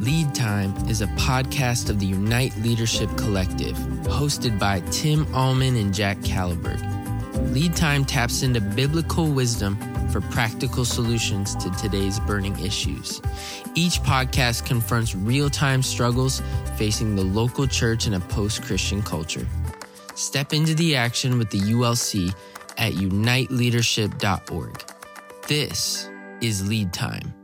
Lead Time is a podcast of the Unite Leadership Collective, hosted by Tim Allman and Jack Caliberg. Lead Time taps into biblical wisdom for practical solutions to today's burning issues. Each podcast confronts real time struggles facing the local church in a post Christian culture. Step into the action with the ULC at uniteleadership.org. This is Lead Time.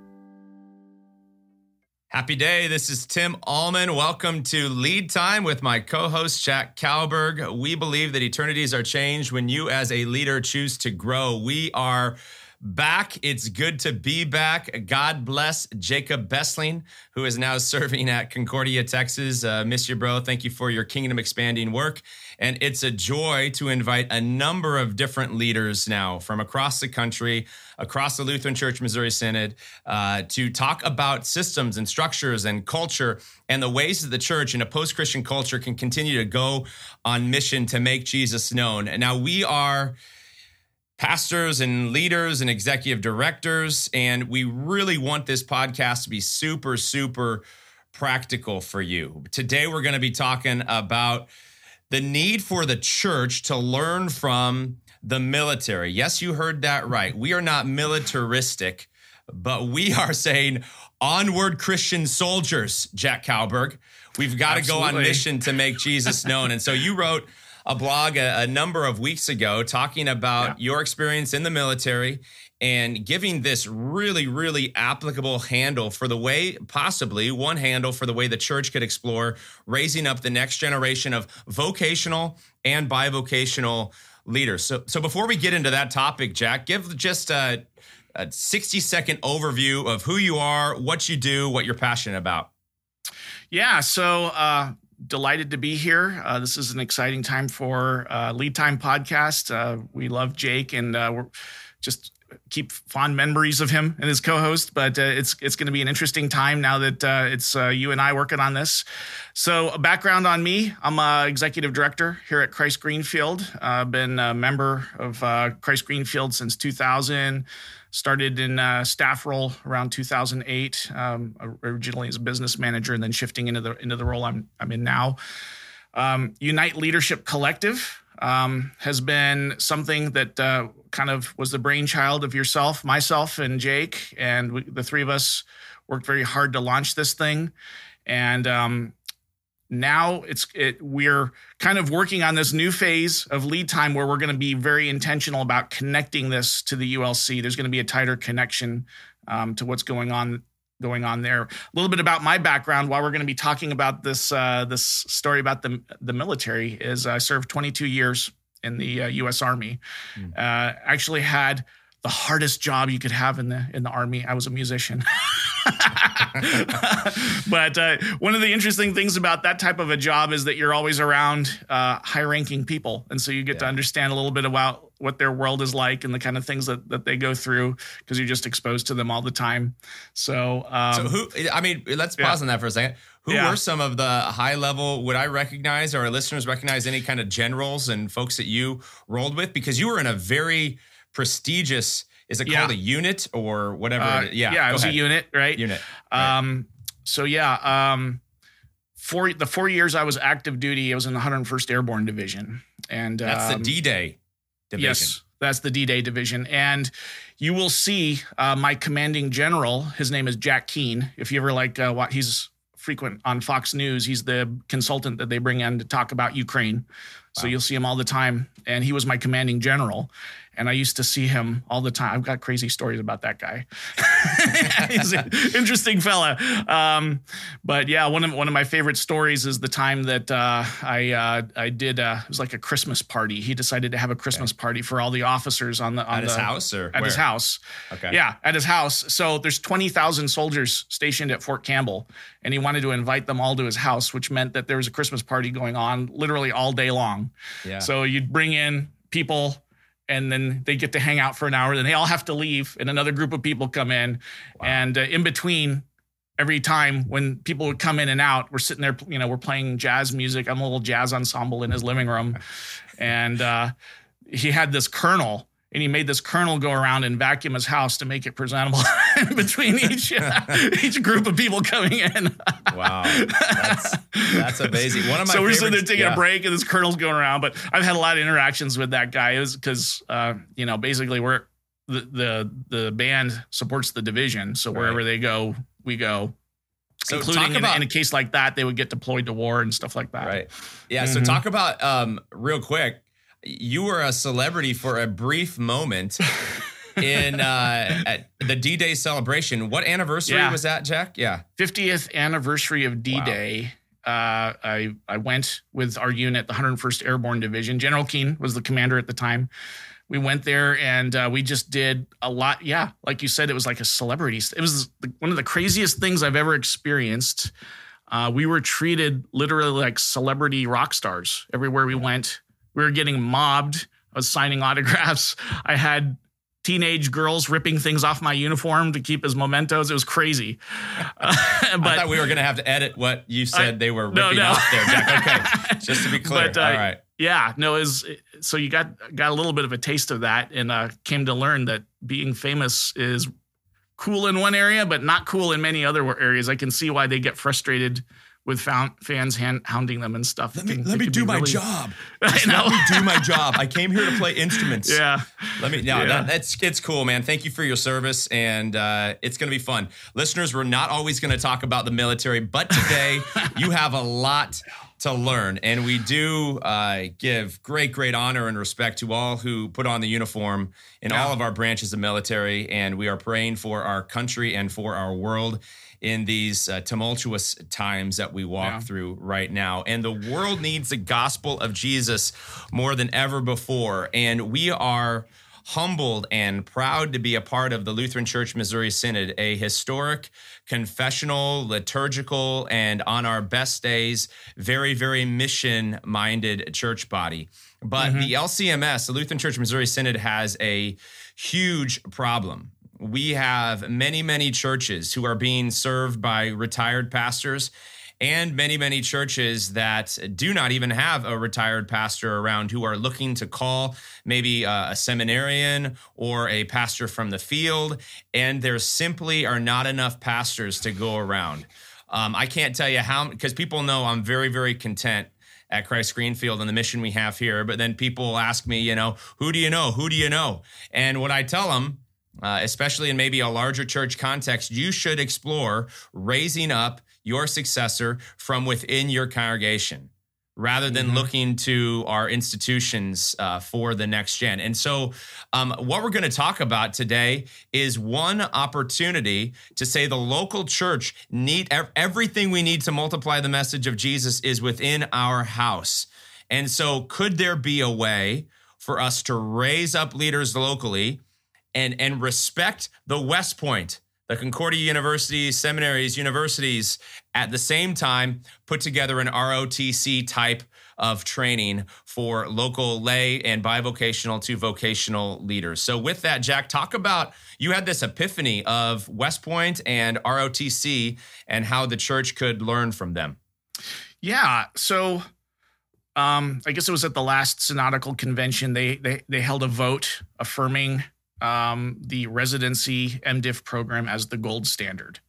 Happy day. This is Tim Allman. Welcome to Lead Time with my co host, Jack Kalberg. We believe that eternities are changed when you, as a leader, choose to grow. We are back. It's good to be back. God bless Jacob Bessling, who is now serving at Concordia, Texas. Uh, miss you, bro. Thank you for your kingdom expanding work. And it's a joy to invite a number of different leaders now from across the country, across the Lutheran Church Missouri Synod, uh, to talk about systems and structures and culture and the ways that the church in a post Christian culture can continue to go on mission to make Jesus known. And now we are pastors and leaders and executive directors. And we really want this podcast to be super, super practical for you. Today, we're going to be talking about the need for the church to learn from the military. Yes, you heard that right. We are not militaristic, but we are saying onward Christian soldiers, Jack Kalberg. We've got Absolutely. to go on mission to make Jesus known. And so you wrote a blog a, a number of weeks ago talking about yeah. your experience in the military and giving this really, really applicable handle for the way, possibly one handle for the way the church could explore raising up the next generation of vocational and bivocational leaders. So, so before we get into that topic, Jack, give just a, a 60 second overview of who you are, what you do, what you're passionate about. Yeah. So, uh, delighted to be here. Uh, this is an exciting time for uh, Lead Time podcast. Uh, we love Jake, and uh, we're just keep fond memories of him and his co-host. But uh, it's it's going to be an interesting time now that uh, it's you and I working on this. So, a background on me: I'm a executive director here at Christ Greenfield. I've been a member of Christ Greenfield since 2000 started in a staff role around 2008 um, originally as a business manager and then shifting into the into the role i'm, I'm in now um, unite leadership collective um, has been something that uh, kind of was the brainchild of yourself myself and jake and we, the three of us worked very hard to launch this thing. And um, now it's it, we're kind of working on this new phase of lead time where we're going to be very intentional about connecting this to the ulc there's going to be a tighter connection um, to what's going on going on there. A little bit about my background while we're going to be talking about this uh, this story about the the military is i served 22 years in the uh, us army mm. uh, actually had the hardest job you could have in the in the army. I was a musician. but uh, one of the interesting things about that type of a job is that you're always around uh, high ranking people. And so you get yeah. to understand a little bit about what their world is like and the kind of things that, that they go through because you're just exposed to them all the time. So, um, so who, I mean, let's pause yeah. on that for a second. Who yeah. were some of the high level? Would I recognize or our listeners recognize any kind of generals and folks that you rolled with? Because you were in a very, prestigious. Is it called a unit or whatever? Uh, yeah, yeah, it was ahead. a unit, right? Unit. Right. Um, so yeah, um, for the four years I was active duty, I was in the 101st Airborne Division, and that's um, the D-Day division. Yes, that's the D-Day division, and you will see uh, my commanding general. His name is Jack Keane. If you ever like, uh, what he's frequent on Fox News. He's the consultant that they bring in to talk about Ukraine. So you'll see him all the time. And he was my commanding general and I used to see him all the time. I've got crazy stories about that guy. He's an interesting fella. Um, but yeah, one of one of my favorite stories is the time that uh, I uh, I did uh, it was like a Christmas party. He decided to have a Christmas okay. party for all the officers on the on at the, his house or at where? his house. Okay, yeah, at his house. So there's twenty thousand soldiers stationed at Fort Campbell, and he wanted to invite them all to his house, which meant that there was a Christmas party going on literally all day long. Yeah. So you'd bring in people and then they get to hang out for an hour. Then they all have to leave, and another group of people come in. Wow. And uh, in between, every time when people would come in and out, we're sitting there, you know, we're playing jazz music. I'm a little jazz ensemble in his living room, and uh, he had this colonel. And he made this colonel go around and vacuum his house to make it presentable. between each each group of people coming in. wow, that's that's amazing. One of my so we're sitting there taking yeah. a break, and this colonel's going around. But I've had a lot of interactions with that guy, is because uh, you know basically we're the the the band supports the division, so wherever they go, we go. So including in, about- in a case like that, they would get deployed to war and stuff like that. Right. Yeah. So Mhm. talk about um, real quick. You were a celebrity for a brief moment in uh, at the D-Day celebration. What anniversary Yeah. was that, Jack? Yeah. 50th anniversary of D-Day. Uh, I I went with our unit, the 101st Airborne Division. General Keane was the commander at the time. We went there and uh, we just did a lot. Yeah, like you said, it was like a celebrity. It was one of the craziest things I've ever experienced. Uh, we were treated literally like celebrity rock stars everywhere we went. We were getting mobbed. I was signing autographs. I had teenage girls ripping things off my uniform to keep as mementos. It was crazy. I but thought we were going to have to edit what you said I- they were no, ripping no. off there, Jack. Okay. Just to be clear. But, uh, All right. yeah, no, is so you got got a little bit of a taste of that, and uh, came to learn that being famous is cool in one area, but not cool in many other areas. I can see why they get frustrated with found, fans hand, hounding them and stuff. Let me can- let me do my really- job. Let me do my job. I came here to play instruments. Yeah. Let me. No, Yeah. that, that's it's cool, man. Thank you for your service, and uh, it's going to be fun. Listeners, we're not always going to talk about the military, but today you have a lot to learn, and we do uh, give great, great honor and respect to all who put on the uniform in all of our branches of military, and we are praying for our country and for our world. In these uh, tumultuous times that we walk Yeah. through right now. And the world needs the gospel of Jesus more than ever before. And we are humbled and proud to be a part of the Lutheran Church Missouri Synod, a historic, confessional, liturgical, and on our best days, very, very mission minded church body. But the LCMS, the Lutheran Church Missouri Synod, has a huge problem. We have many, many churches who are being served by retired pastors and many, many churches that do not even have a retired pastor around who are looking to call maybe a seminarian or a pastor from the field. And there simply are not enough pastors to go around. Um, I can't tell you how, because people know I'm very, very content at Christ Greenfield and the mission we have here. But then people ask me, you know, who do you know? Who do you know? And what I tell them, uh, especially in maybe a larger church context, you should explore raising up your successor from within your congregation rather than looking to our institutions uh, for the next gen. And so, um, what we're going to talk about today is one opportunity to say the local church need everything we need to multiply the message of Jesus is within our house. And so, could there be a way for us to raise up leaders locally and and respect the West Point, the Concordia universities, seminaries, universities, at the same time put together an ROTC type of training for local lay and bivocational to vocational leaders. So with that, Jack, talk about you had this epiphany of West Point and ROTC and how the church could learn from them. Yeah. So um, I guess it was at the last synodical convention. They they they held a vote affirming um, the residency MDiv program as the gold standard,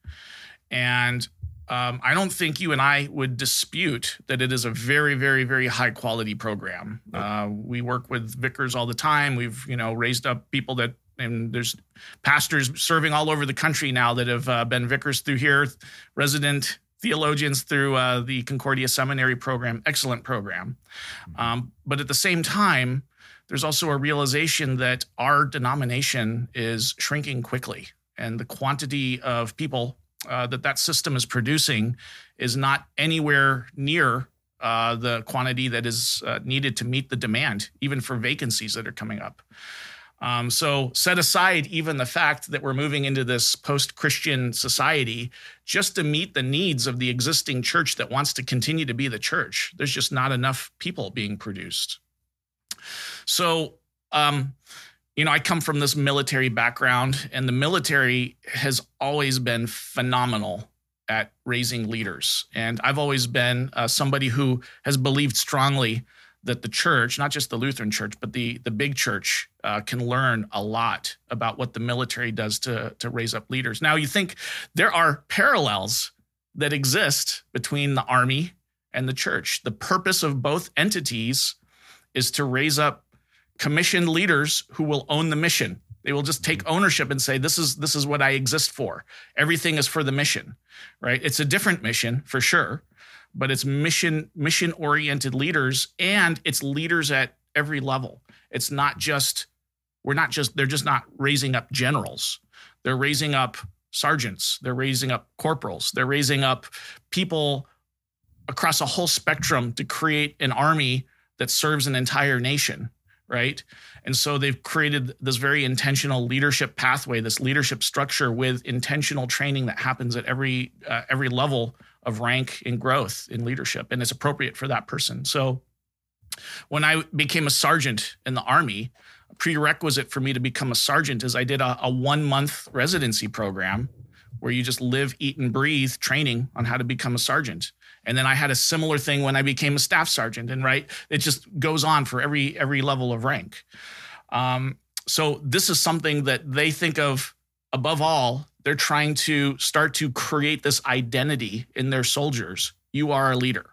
and um, I don't think you and I would dispute that it is a very, very, very high quality program. Uh, we work with vicars all the time. We've you know raised up people that and there's pastors serving all over the country now that have uh, been vicars through here, resident theologians through uh, the Concordia Seminary program. Excellent program. Um, but at the same time, there's also a realization that our denomination is shrinking quickly, and the quantity of people uh, that that system is producing is not anywhere near uh, the quantity that is uh, needed to meet the demand, even for vacancies that are coming up. Um, so, set aside even the fact that we're moving into this post Christian society just to meet the needs of the existing church that wants to continue to be the church. There's just not enough people being produced. So, um, you know, I come from this military background, and the military has always been phenomenal at raising leaders. And I've always been uh, somebody who has believed strongly that the church, not just the Lutheran church, but the the big church, uh, can learn a lot about what the military does to to raise up leaders. Now, you think there are parallels that exist between the army and the church. The purpose of both entities is to raise up commissioned leaders who will own the mission. They will just take mm-hmm. ownership and say, "This is this is what I exist for. Everything is for the mission." Right? It's a different mission for sure, but it's mission mission oriented leaders, and it's leaders at every level. It's not just we're not just they're just not raising up generals. They're raising up sergeants. They're raising up corporals. They're raising up people across a whole spectrum to create an army that serves an entire nation right? And so they've created this very intentional leadership pathway, this leadership structure with intentional training that happens at every uh, every level of rank and growth in leadership, and it's appropriate for that person. So when I became a sergeant in the army, a prerequisite for me to become a sergeant is I did a, a one month residency program where you just live, eat, and breathe training on how to become a sergeant. And then I had a similar thing when I became a staff sergeant. And right, it just goes on for every every level of rank. Um, so this is something that they think of above all. They're trying to start to create this identity in their soldiers. You are a leader,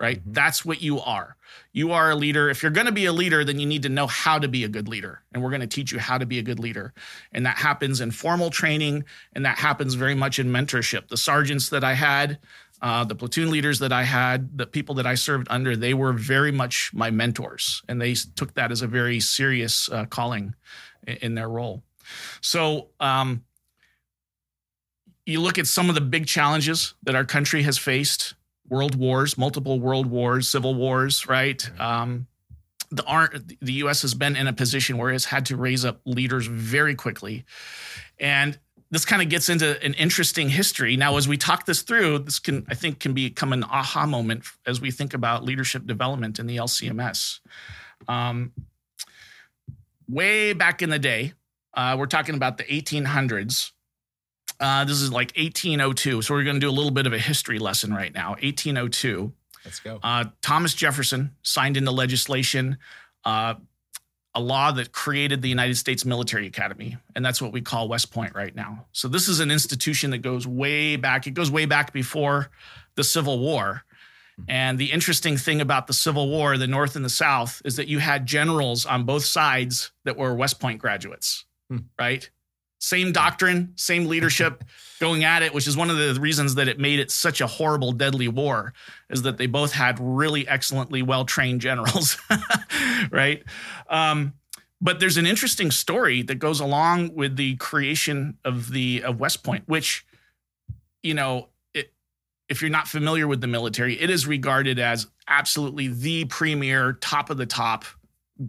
right? Mm-hmm. That's what you are. You are a leader. If you're going to be a leader, then you need to know how to be a good leader. And we're going to teach you how to be a good leader. And that happens in formal training, and that happens very much in mentorship. The sergeants that I had, uh, the platoon leaders that I had, the people that I served under, they were very much my mentors, and they took that as a very serious uh, calling in, in, their role. So, um, you look at some of the big challenges that our country has faced: world wars, multiple world wars, civil wars, right? Um, the the U.S. has been in a position where it's had to raise up leaders very quickly, and this kind of gets into an interesting history. Now, as we talk this through, this can, I think, can become an aha moment as we think about leadership development in the LCMS. Um, way back in the day, uh, we're talking about the 1800s. Uh, this is like 1802. So we're going to do a little bit of a history lesson right now. 1802. Let's go. Uh, Thomas Jefferson signed into legislation uh, a law that created the United States Military Academy, and that's what we call West Point right now. So this is an institution that goes way back. It goes way back before the Civil War. And the interesting thing about the Civil War, the North and the South, is that you had generals on both sides that were West Point graduates, hmm. right? Same doctrine, same leadership going at it, which is one of the reasons that it made it such a horrible, deadly war, is that they both had really excellently well trained generals, right? Um, but there's an interesting story that goes along with the creation of the of West Point, which, you know, it, if you're not familiar with the military, it is regarded as absolutely the premier, top of the top,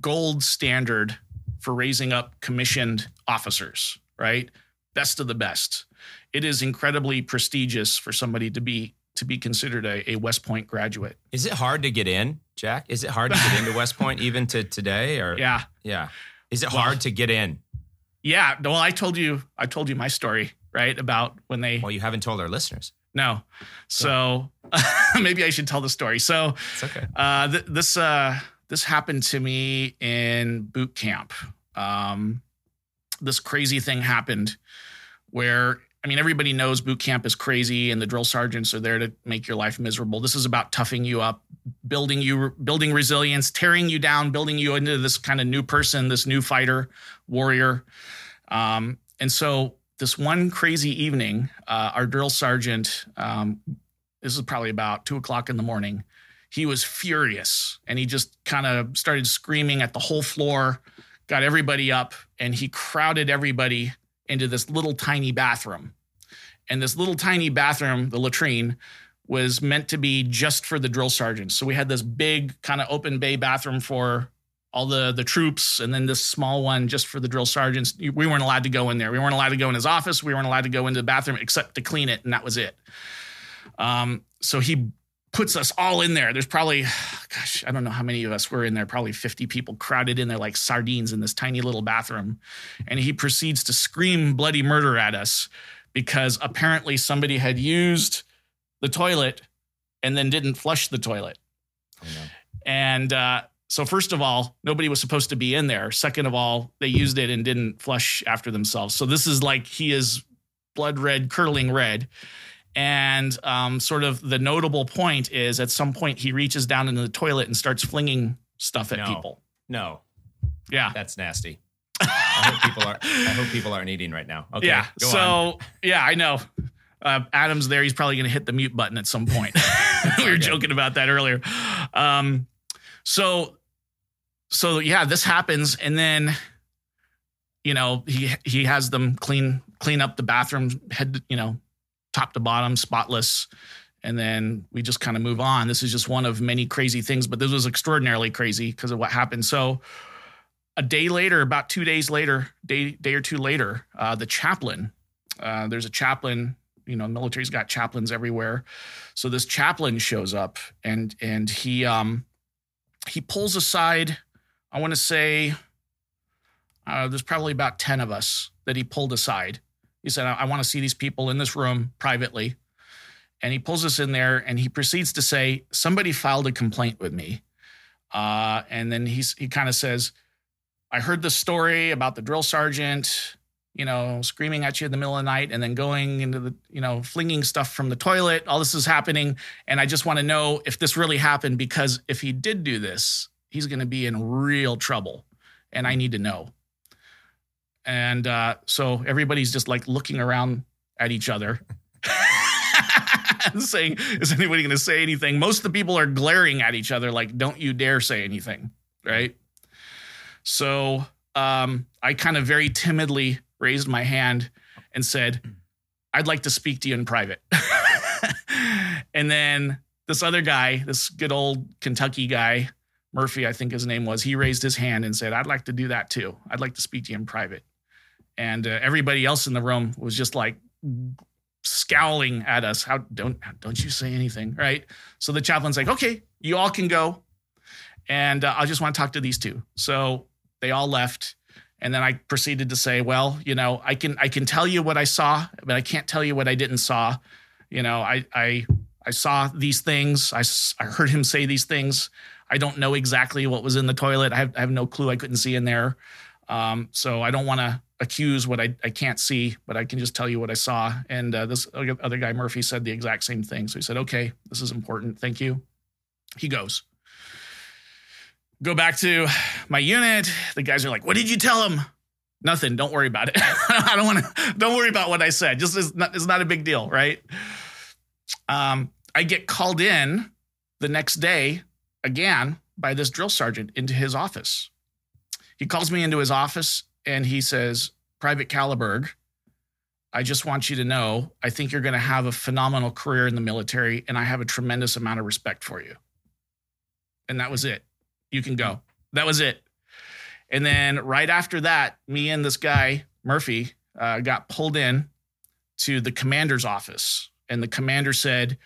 gold standard for raising up commissioned officers right? Best of the best. It is incredibly prestigious for somebody to be to be considered a, a West Point graduate. Is it hard to get in, Jack? Is it hard to get into West Point even to today? Or yeah, yeah. Is it well, hard to get in? Yeah. Well, I told you, I told you my story, right? About when they. Well, you haven't told our listeners. No. So maybe I should tell the story. So it's okay. Uh, th- this uh, this happened to me in boot camp. Um, this crazy thing happened where I mean, everybody knows boot camp is crazy and the drill sergeants are there to make your life miserable. This is about toughing you up, building you, building resilience, tearing you down, building you into this kind of new person, this new fighter, warrior. Um, and so, this one crazy evening, uh, our drill sergeant, um, this is probably about two o'clock in the morning, he was furious and he just kind of started screaming at the whole floor got everybody up, and he crowded everybody into this little tiny bathroom. And this little tiny bathroom, the latrine, was meant to be just for the drill sergeants. So we had this big kind of open bay bathroom for all the the troops, and then this small one just for the drill sergeants. We weren't allowed to go in there. We weren't allowed to go in his office. We weren't allowed to go into the bathroom except to clean it, and that was it. Um, so he puts us all in there. There's probably, gosh, I don't know how many of us were in there, probably 50 people crowded in there like sardines in this tiny little bathroom. And he proceeds to scream bloody murder at us because apparently somebody had used the toilet and then didn't flush the toilet. Oh, no. And uh, so first of all, nobody was supposed to be in there. Second of all, they used it and didn't flush after themselves. So this is like he is blood red, curling red. And um, sort of the notable point is at some point he reaches down into the toilet and starts flinging stuff at No. people. No, Yeah. that's nasty. I hope people are. I hope people aren't eating right now. Okay. yeah. So on. yeah, I know. Uh, Adam's there. He's probably going to hit the mute button at some point. we were Okay. joking about that earlier. Um, so, so yeah, this happens, and then, you know, he he has them clean clean up the bathroom, head, you know, top to bottom, spotless, and then we just kind of move on. This is just one of many crazy things, but this was extraordinarily crazy because of what happened. So, a day later, about two days later, day day or two later, uh, the chaplain. Uh, there's a chaplain. You know, military's got chaplains everywhere. So this chaplain shows up, and and he um he pulls aside. I want to say uh, there's probably about ten of us that he pulled aside. He said, "I, I want to see these people in this room privately." And he pulls us in there, and he proceeds to say, "Somebody filed a complaint with me." Uh, and then he's he kind of says, I heard the story about the drill sergeant, you know, screaming at you in the middle of the night and then going into the, you know, flinging stuff from the toilet. All this is happening. And I just want to know if this really happened because if he did do this, he's going to be in real trouble. And I need to know. And uh, so everybody's just like looking around at each other. and saying, is anybody going to say anything? Most of the people are glaring at each other, like, don't you dare say anything. Right. So um, I kind of very timidly raised my hand and said, I'd like to speak to you in private. and then this other guy, this good old Kentucky guy, Murphy, I think his name was, he raised his hand and said, I'd like to do that too. I'd like to speak to you in private. And uh, everybody else in the room was just like scowling at us. How don't don't you say anything, right? So the chaplain's like, okay, you all can go, and uh, I just want to talk to these two. So they all left, and then I proceeded to say, well, you know, I can I can tell you what I saw, but I can't tell you what I didn't saw. You know, I I I saw these things. I I heard him say these things. I don't know exactly what was in the toilet. I have, I have no clue. I couldn't see in there. Um, so I don't want to accuse what I, I can't see, but I can just tell you what I saw. And uh, this other guy, Murphy, said the exact same thing. So he said, okay, this is important. Thank you. He goes. Go back to my unit. The guys are like, what did you tell him? Nothing. Don't worry about it. I don't want to, don't worry about what I said. Just it's not, it's not a big deal, right? Um, I get called in the next day again by this drill sergeant into his office. He calls me into his office and he says, Private Caliburg, I just want you to know, I think you're going to have a phenomenal career in the military, and I have a tremendous amount of respect for you. And that was it. You can go. That was it. And then right after that, me and this guy, Murphy, uh, got pulled in to the commander's office. And the commander said,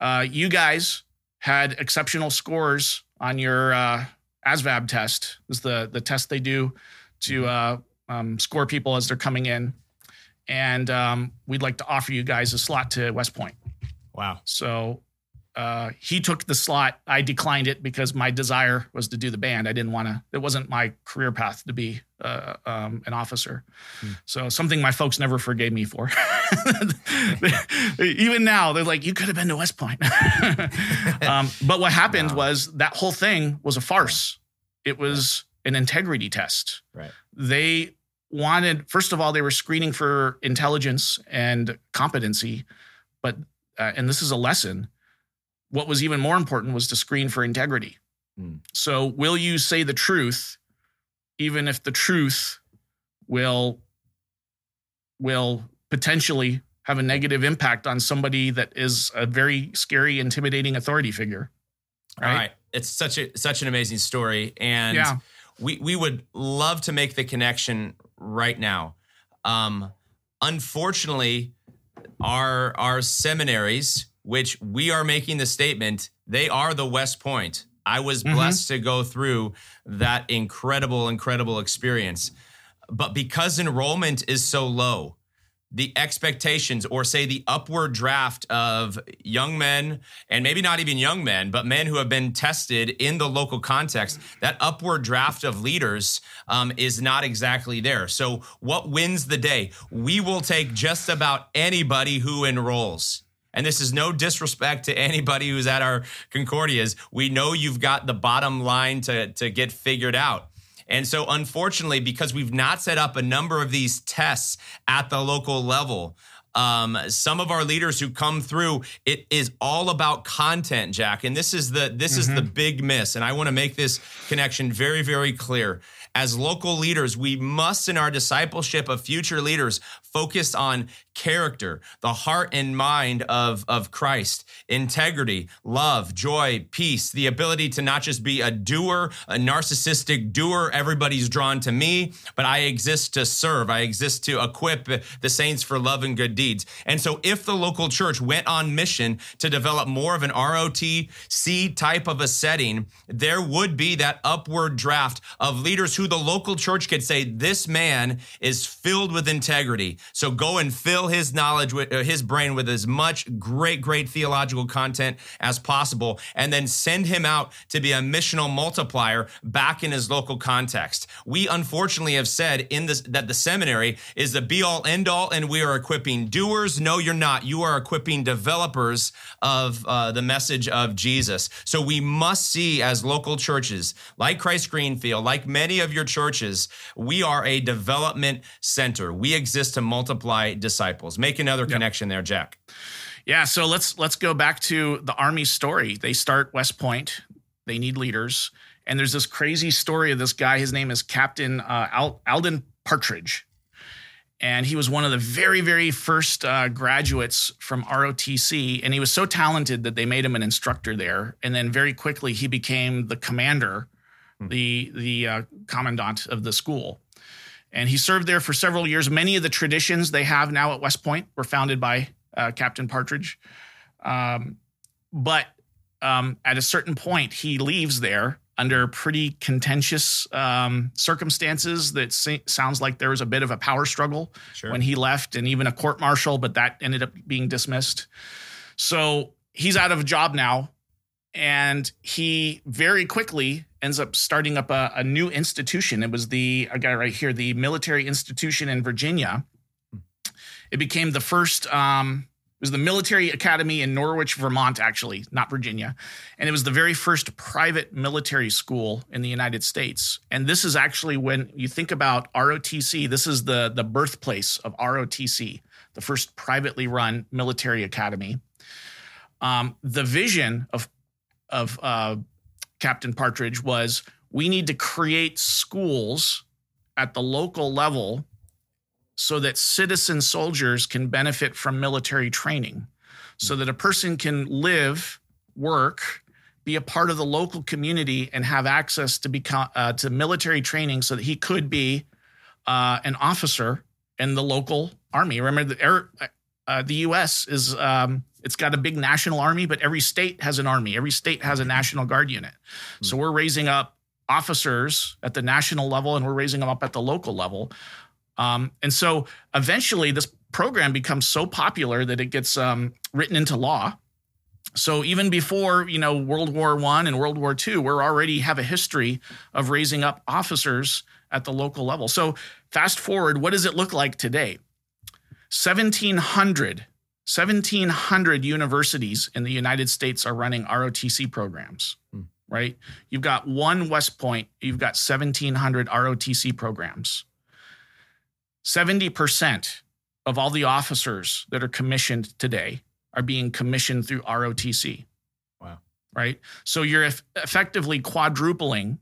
uh, You guys had exceptional scores on your uh, ASVAB test, is the, the test they do to uh, um, score people as they're coming in. And um, we'd like to offer you guys a slot to West Point. Wow. So uh, he took the slot. I declined it because my desire was to do the band. I didn't want to, it wasn't my career path to be uh, um, an officer. Hmm. So something my folks never forgave me for. Even now, they're like, you could have been to West Point. um, but what happened Wow. was that whole thing was a farce. It was an integrity test. Right. They wanted, first of all, they were screening for intelligence and competency, but, uh, and this is a lesson. What was even more important was to screen for integrity. Hmm. So, will you say the truth, even if the truth will will potentially have a negative impact on somebody that is a very scary, intimidating authority figure? All right. It's such a such an amazing story, and Yeah. We we would love to make the connection right now. Um, unfortunately, our our seminaries, which we are making the statement, they are the West Point. I was Mhm. blessed to go through that incredible, incredible experience. But because enrollment is so low, the expectations or say the upward draft of young men and maybe not even young men but men who have been tested in the local context that upward draft of leaders um, is not exactly there. So what wins the day? We will take just about anybody who enrolls. And this is no disrespect to anybody who's at our concordias. We know you've got the bottom line to, to get figured out and so, unfortunately, because we've not set up a number of these tests at the local level, um, some of our leaders who come through, it is all about content, Jack. And this is the this mm-hmm. is the mm-hmm. big miss. And I want to make this connection very, very clear. As local leaders, we must, in our discipleship of future leaders, focus on character, the heart and mind of, of Christ, integrity, love, joy, peace, the ability to not just be a doer, a narcissistic doer, everybody's drawn to me, but I exist to serve. I exist to equip the saints for love and good deeds. And so if the local church went on mission to develop more of an ROTC type of a setting, there would be that upward draft of leaders who the local church could say, this man is filled with integrity. So go and fill his knowledge with uh, his brain with as much great, great theological content as possible, and then send him out to be a missional multiplier back in his local context. We unfortunately have said in this that the seminary is the be all end all, and we are equipping doers. No, you're not. You are equipping developers of uh, the message of Jesus. So we must see as local churches, like Christ Greenfield, like many of your churches, we are a development center. We exist to multiply disciples disciples. Make another yep. connection there, Jack. Yeah, so let's let's go back to the army story. They start West Point. They need leaders, and there's this crazy story of this guy. His name is Captain uh, Al- Alden Partridge, and he was one of the very very first uh, graduates from ROTC. And he was so talented that they made him an instructor there, and then very quickly he became the commander, hmm. the the uh, commandant of the school. And he served there for several years. Many of the traditions they have now at West Point were founded by uh, Captain Partridge. Um, but um, at a certain point, he leaves there under pretty contentious um, circumstances that sounds like there was a bit of a power struggle sure. when he left and even a court martial, but that ended up being dismissed. So he's out of a job now. And he very quickly ends up starting up a, a new institution. It was the, I got it right here, the Military Institution in Virginia. It became the first, um, it was the military academy in Norwich, Vermont, actually, not Virginia. And it was the very first private military school in the United States. And this is actually when you think about ROTC, this is the, the birthplace of ROTC, the first privately run military academy. Um, the vision of, of uh, Captain Partridge was we need to create schools at the local level so that citizen soldiers can benefit from military training, so that a person can live, work, be a part of the local community, and have access to become uh, to military training, so that he could be uh, an officer in the local army. Remember, the uh, the U.S. is um, it's got a big national army, but every state has an army. Every state has a National Guard unit. Mm-hmm. So we're raising up officers at the national level and we're raising them up at the local level. Um, and so eventually this program becomes so popular that it gets um, written into law. So even before you know World War One and World War Two, we're already have a history of raising up officers at the local level. So fast forward, what does it look like today? 1700 1,700 universities in the United States are running ROTC programs, hmm. right? You've got one West Point, you've got 1,700 ROTC programs. 70% of all the officers that are commissioned today are being commissioned through ROTC. Wow. Right? So you're effectively quadrupling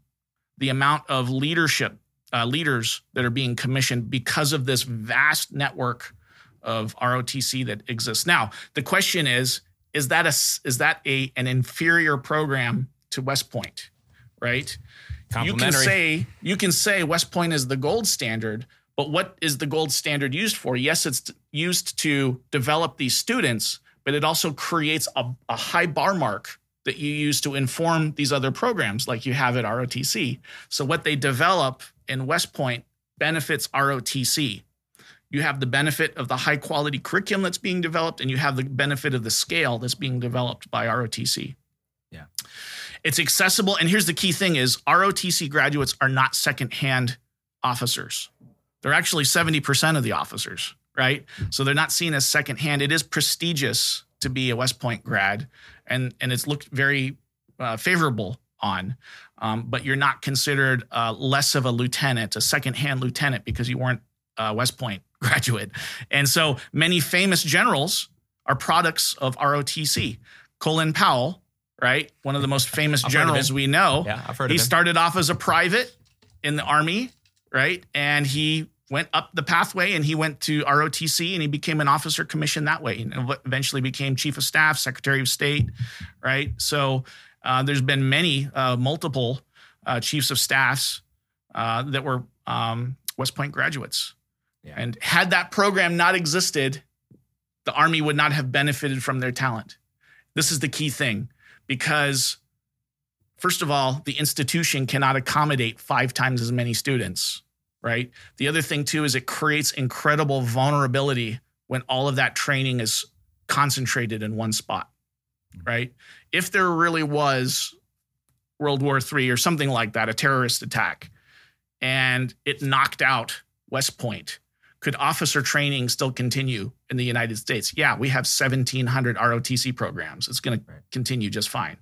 the amount of leadership uh, leaders that are being commissioned because of this vast network of ROTC that exists. Now, the question is, is that a is that a an inferior program to West Point, right? You can say you can say West Point is the gold standard, but what is the gold standard used for? Yes, it's used to develop these students, but it also creates a, a high bar mark that you use to inform these other programs like you have at ROTC. So what they develop in West Point benefits ROTC you have the benefit of the high quality curriculum that's being developed, and you have the benefit of the scale that's being developed by ROTC. Yeah. It's accessible. And here's the key thing is ROTC graduates are not secondhand officers. They're actually 70% of the officers, right? So they're not seen as secondhand. It is prestigious to be a West Point grad, and, and it's looked very uh, favorable on. Um, but you're not considered uh, less of a lieutenant, a secondhand lieutenant, because you weren't a West Point graduate. And so many famous generals are products of ROTC. Colin Powell, right? One of the most famous generals we know. Yeah, I've heard he of him. started off as a private in the army, right? And he went up the pathway and he went to ROTC and he became an officer commissioned that way and eventually became chief of staff, secretary of state, right? So uh, there's been many, uh, multiple uh, chiefs of staffs uh, that were um, West Point graduates. Yeah. And had that program not existed, the Army would not have benefited from their talent. This is the key thing because, first of all, the institution cannot accommodate five times as many students, right? The other thing, too, is it creates incredible vulnerability when all of that training is concentrated in one spot, right? If there really was World War III or something like that, a terrorist attack, and it knocked out West Point, could officer training still continue in the United States? Yeah, we have 1,700 ROTC programs. It's going Right. to continue just fine,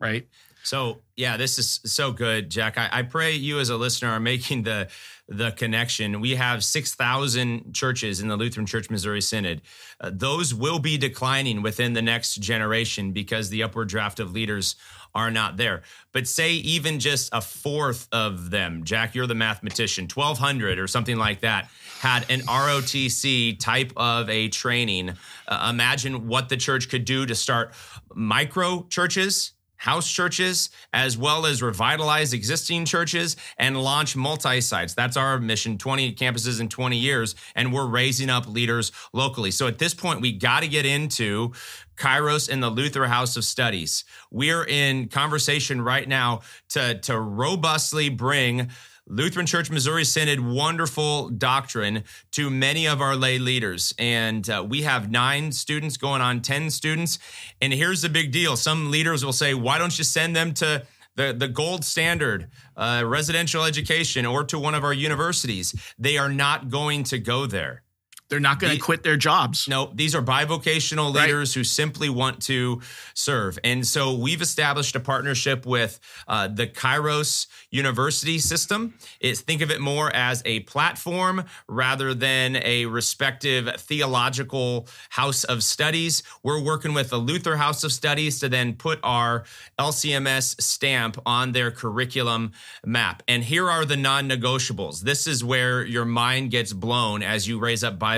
right? So yeah, this is so good, Jack. I, I pray you as a listener are making the the connection. We have six thousand churches in the Lutheran Church Missouri Synod. Uh, those will be declining within the next generation because the upward draft of leaders are not there. But say even just a fourth of them, Jack, you're the mathematician, twelve hundred or something like that, had an ROTC type of a training. Uh, imagine what the church could do to start micro churches house churches, as well as revitalize existing churches and launch multi sites. That's our mission 20 campuses in 20 years. And we're raising up leaders locally. So at this point, we got to get into Kairos and the Luther House of Studies. We're in conversation right now to, to robustly bring Lutheran Church Missouri Synod wonderful doctrine to many of our lay leaders. And uh, we have nine students going on 10 students. And here's the big deal some leaders will say, why don't you send them to the, the gold standard uh, residential education or to one of our universities? They are not going to go there. They're not going The- to quit their jobs. No, these are bivocational Right. leaders who simply want to serve. And so we've established a partnership with uh, the Kairos University system. It's, think of it more as a platform rather than a respective theological house of studies. We're working with the Luther House of Studies to then put our LCMS stamp on their curriculum map. And here are the non negotiables. This is where your mind gets blown as you raise up bivocational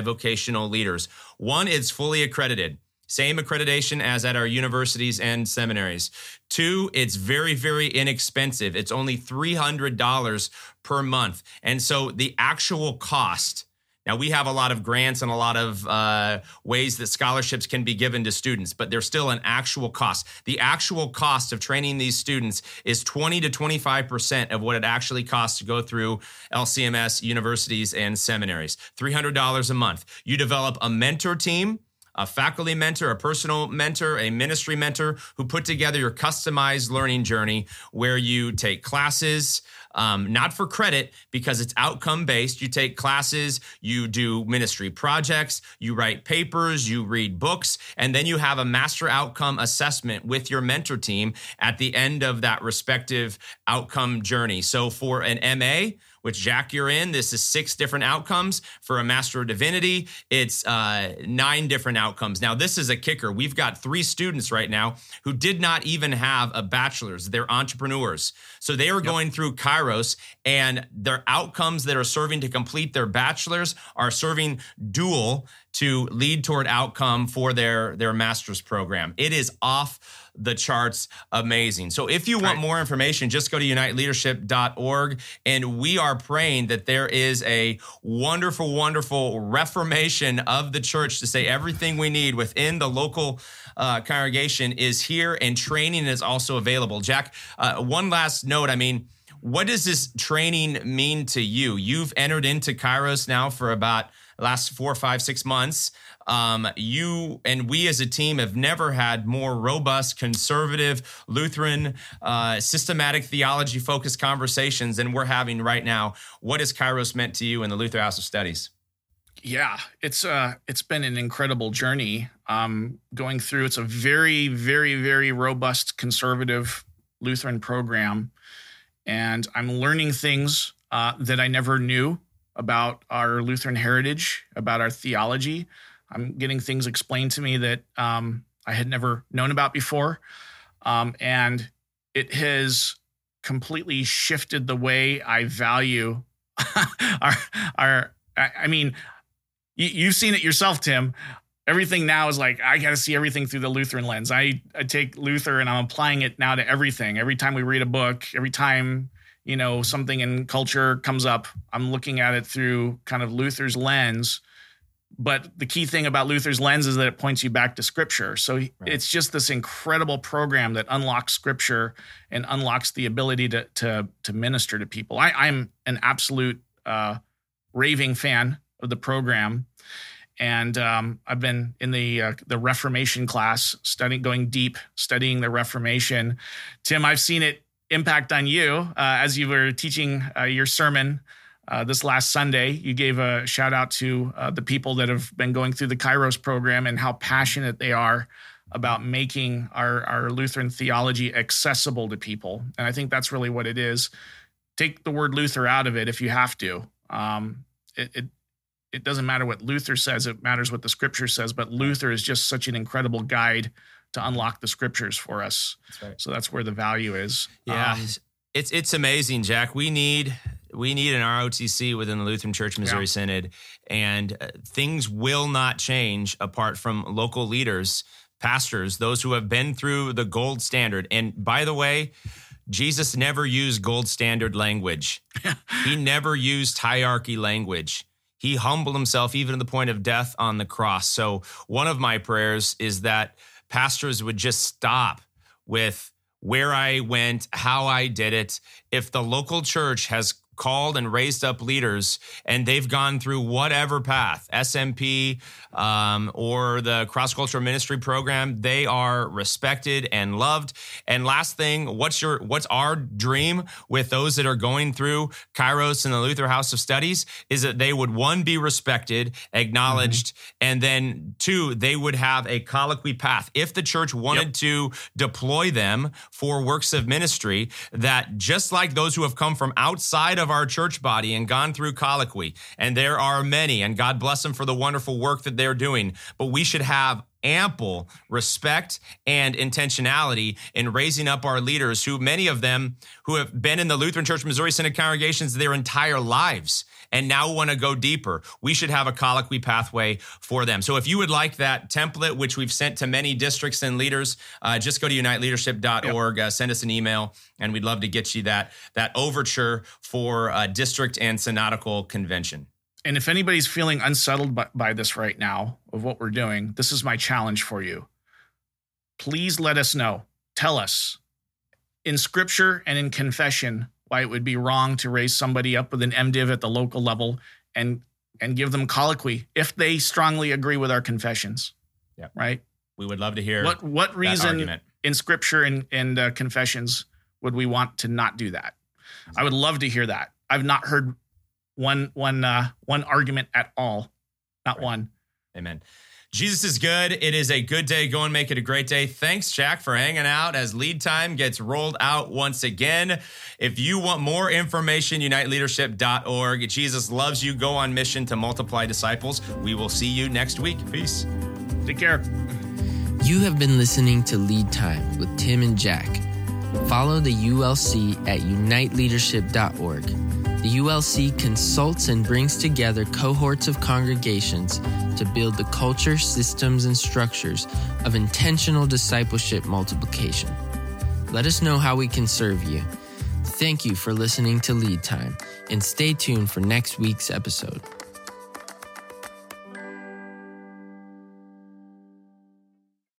leaders. One, it's fully accredited. Same accreditation as at our universities and seminaries. Two, it's very, very inexpensive. It's only $300 per month. And so the actual cost, now we have a lot of grants and a lot of uh, ways that scholarships can be given to students, but there's still an actual cost. The actual cost of training these students is 20 to 25% of what it actually costs to go through LCMS universities and seminaries. $300 a month. You develop a mentor team a faculty mentor, a personal mentor, a ministry mentor who put together your customized learning journey where you take classes, um, not for credit because it's outcome based. You take classes, you do ministry projects, you write papers, you read books, and then you have a master outcome assessment with your mentor team at the end of that respective outcome journey. So for an MA, which Jack, you're in. This is six different outcomes. For a Master of Divinity, it's uh, nine different outcomes. Now, this is a kicker. We've got three students right now who did not even have a bachelor's. They're entrepreneurs. So they are going through Kairos, and their outcomes that are serving to complete their bachelor's are serving dual to lead toward outcome for their, their master's program. It is off the charts amazing. So if you want Right. more information, just go to uniteleadership.org. And we are praying that there is a wonderful, wonderful reformation of the church to say everything we need within the local uh, congregation is here and training is also available. Jack, uh, one last note. I mean, what does this training mean to you? You've entered into Kairos now for about last four, five, six months, um, you and we as a team have never had more robust, conservative, Lutheran, uh, systematic theology focused conversations than we're having right now. What has Kairos meant to you in the Luther House of Studies? Yeah, it's uh it's been an incredible journey. Um, going through it's a very, very, very robust conservative Lutheran program, and I'm learning things uh, that I never knew about our Lutheran heritage, about our theology. I'm getting things explained to me that um, I had never known about before, um, and it has completely shifted the way I value our our. I mean, you, have seen it yourself, Tim. Everything now is like I got to see everything through the Lutheran lens. I, I take Luther and I'm applying it now to everything. Every time we read a book, every time you know something in culture comes up, I'm looking at it through kind of Luther's lens. But the key thing about Luther's lens is that it points you back to Scripture. So right. it's just this incredible program that unlocks Scripture and unlocks the ability to to to minister to people. I, I'm an absolute uh, raving fan of the program and um, I've been in the uh, the Reformation class, studying, going deep, studying the Reformation. Tim, I've seen it impact on you uh, as you were teaching uh, your sermon uh, this last Sunday. You gave a shout out to uh, the people that have been going through the Kairos program and how passionate they are about making our our Lutheran theology accessible to people. And I think that's really what it is. Take the word Luther out of it if you have to. Um, it, it it doesn't matter what Luther says, it matters what the scripture says. But Luther is just such an incredible guide to unlock the scriptures for us. That's right. So that's where the value is. Yeah. Um, it's it's amazing, Jack. We need we need an ROTC within the Lutheran Church Missouri yeah. Synod, and uh, things will not change apart from local leaders, pastors, those who have been through the gold standard. And by the way, Jesus never used gold standard language. he never used hierarchy language he humbled himself even to the point of death on the cross. So, one of my prayers is that pastors would just stop with where I went, how I did it. If the local church has called and raised up leaders and they've gone through whatever path SMP um, or the cross cultural ministry program they are respected and loved and last thing what's your what's our dream with those that are going through kairos and the luther house of studies is that they would one be respected acknowledged mm-hmm. and then two they would have a colloquy path if the church wanted yep. to deploy them for works of ministry that just like those who have come from outside of of our church body and gone through colloquy, and there are many, and God bless them for the wonderful work that they're doing. But we should have ample respect and intentionality in raising up our leaders who many of them who have been in the Lutheran Church Missouri Synod congregations their entire lives and now we want to go deeper. We should have a colloquy pathway for them. So if you would like that template, which we've sent to many districts and leaders, uh, just go to uniteleadership.org, yep. uh, send us an email, and we'd love to get you that that overture for uh, district and synodical convention. And if anybody's feeling unsettled by, by this right now of what we're doing, this is my challenge for you. Please let us know. Tell us in scripture and in confession why it would be wrong to raise somebody up with an MDiv at the local level and and give them colloquy if they strongly agree with our confessions. Yeah. Right. We would love to hear what what reason in scripture and and uh, confessions would we want to not do that. I would love to hear that. I've not heard one one uh, one argument at all, not right. one. Amen. Jesus is good. It is a good day. Go and make it a great day. Thanks, Jack, for hanging out as lead time gets rolled out once again. If you want more information, uniteleadership.org. Jesus loves you. Go on mission to multiply disciples. We will see you next week. Peace. Take care. You have been listening to Lead Time with Tim and Jack. Follow the ULC at uniteleadership.org. The ULC consults and brings together cohorts of congregations to build the culture, systems, and structures of intentional discipleship multiplication. Let us know how we can serve you. Thank you for listening to Lead Time, and stay tuned for next week's episode.